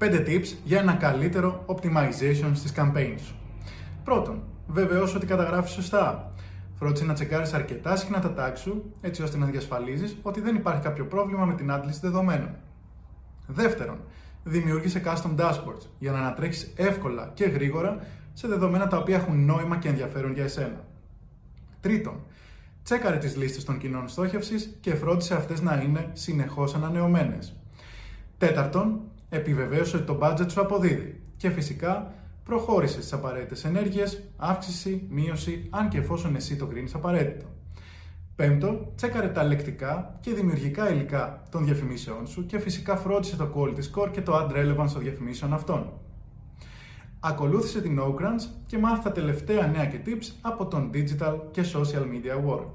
5 tips για ένα καλύτερο optimization στις campaigns σου. Πρώτον, βεβαιώσου ότι καταγράφεις σωστά. Φρόντισε να τσεκάρεις αρκετά συχνά τα tags σου, έτσι ώστε να διασφαλίζεις ότι δεν υπάρχει κάποιο πρόβλημα με την άντληση δεδομένων. Δεύτερον, δημιούργησε custom dashboards για να ανατρέχεις εύκολα και γρήγορα σε δεδομένα τα οποία έχουν νόημα και ενδιαφέρον για εσένα. Τρίτον, τσέκαρε τις λίστες των κοινών στόχευσης και φρόντισε αυτές να είναι συνεχώς ανανεωμένες. Τέταρτον, επιβεβαίωσε ότι το budget σου αποδίδει και φυσικά προχώρησες στις απαραίτητες ενέργειες, αύξηση, μείωση, αν και εφόσον εσύ το κρίνεις απαραίτητο. Πέμπτο, τσέκαρε τα λεκτικά και δημιουργικά υλικά των διαφημίσεών σου και φυσικά φρόντισε το quality score και το ad relevance των διαφημίσεων αυτών. Ακολούθησε την Ocrans και μάθει τα τελευταία νέα και tips από τον digital και social media world.